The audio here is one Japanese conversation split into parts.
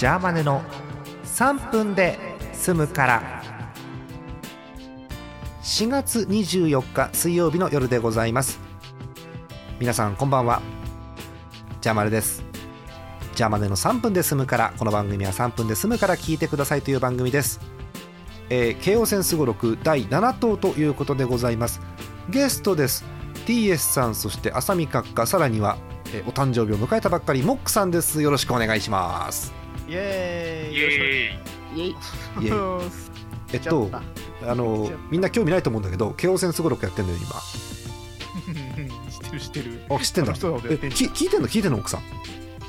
ジャーマネの3分で済むから。4月24日水曜日の夜でございます。皆さんこんばんは。ジャーマネです。ジャーマネの3分で済むから。この番組は3分で済むから聞いてくださいという番組です、えー、京王線すごろく第7党ということでございます。ゲストです。TS さんそして浅見閣下さらには、えーお誕生日を迎えたばっかりモックさんです。よろしくお願いします。イエーイ。イエーイ。イエイイ。エイえっとあのみんな興味ないと思うんだけど京王線すごろくやってんのよ今。知ってる知ってる。あ知ってんだ。えき聞いてんの？聞いてんの奥さん？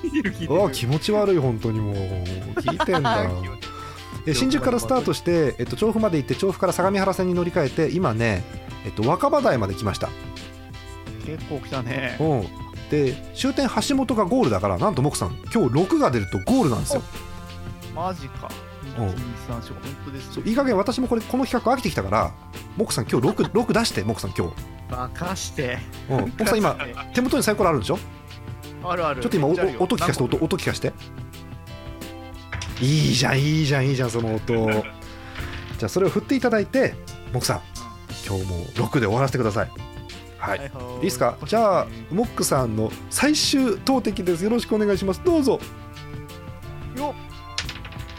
聞いてる聞いてる。あ気持ち悪い本当にもう。聞いてんだ。え新宿からスタートして、えっと、調布まで行って調布から相模原線に乗り換えて今ね、えっと、若葉台まで来ました、結構来たね。う。ん、で終点橋本がゴールだからなんとモクさん今日6が出るとゴールなんですよ。マジか。う。ん1 2 3 4本当ですいい加減私もこれこの企画飽きてきたからモクさん今日 6, 6出してモクさん今日、任して。うん、モクさん今手元にサイコロあるでしょ？あるある。ちょっと今音聞かせて音音聞かせて。いいじゃんいいじゃんいいじゃんその音。じゃあそれを振っていただいてモクさん今日もう6で終わらせてくださいはい、い、はい。はいいですか？じゃあモックさんの最終投擲です。よろしくお願いします。どうぞ。よ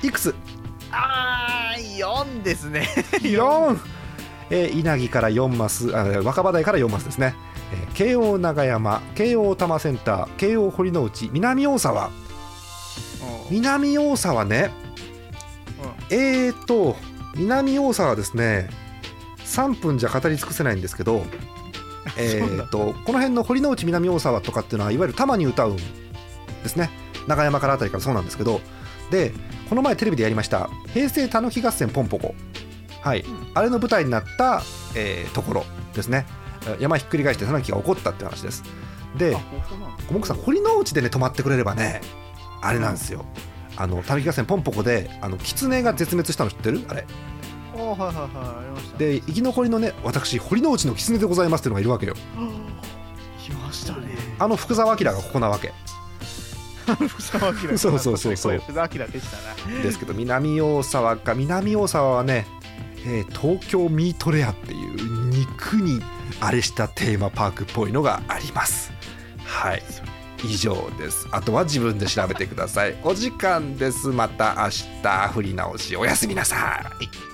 いくつ？あー4ですね。4えー稲城から4マスあ若葉台から4マスですね、えー京王長山京王多摩センター京王堀之内南大沢。うん。南大沢ね。えーと南大沢はですね。3分じゃ語り尽くせないんですけどえーとこの辺の堀之内南大沢とかっていうのはいわゆる多摩ニュータウンですね。長山からあたりからそうなんですけど。でこの前テレビでやりました「平成たぬき合戦ポンポコ」はい、んあれの舞台になった、えーところですね。山ひっくり返してたぬきが起こったっていう話です。で小木さん堀之内でね泊まってくれればねあれなんですよ。あのたぬき合戦ポンポコであの狐が絶滅したの知ってる？あれ。あはいはいはいありました。で生き残りのね私堀之内の狐でございますっていうのがいるわけよ。来ましたね。あの福沢明がここなわけ。福沢明そうそうそうそう。福沢明でしたな。ですけど南大沢か南大沢はね、えー東京ミートレアっていう肉にあれしたテーマパークっぽいのがあります。はい。以上です。あとは自分で調べてください。お時間です。また明日振り直し。おやすみなさい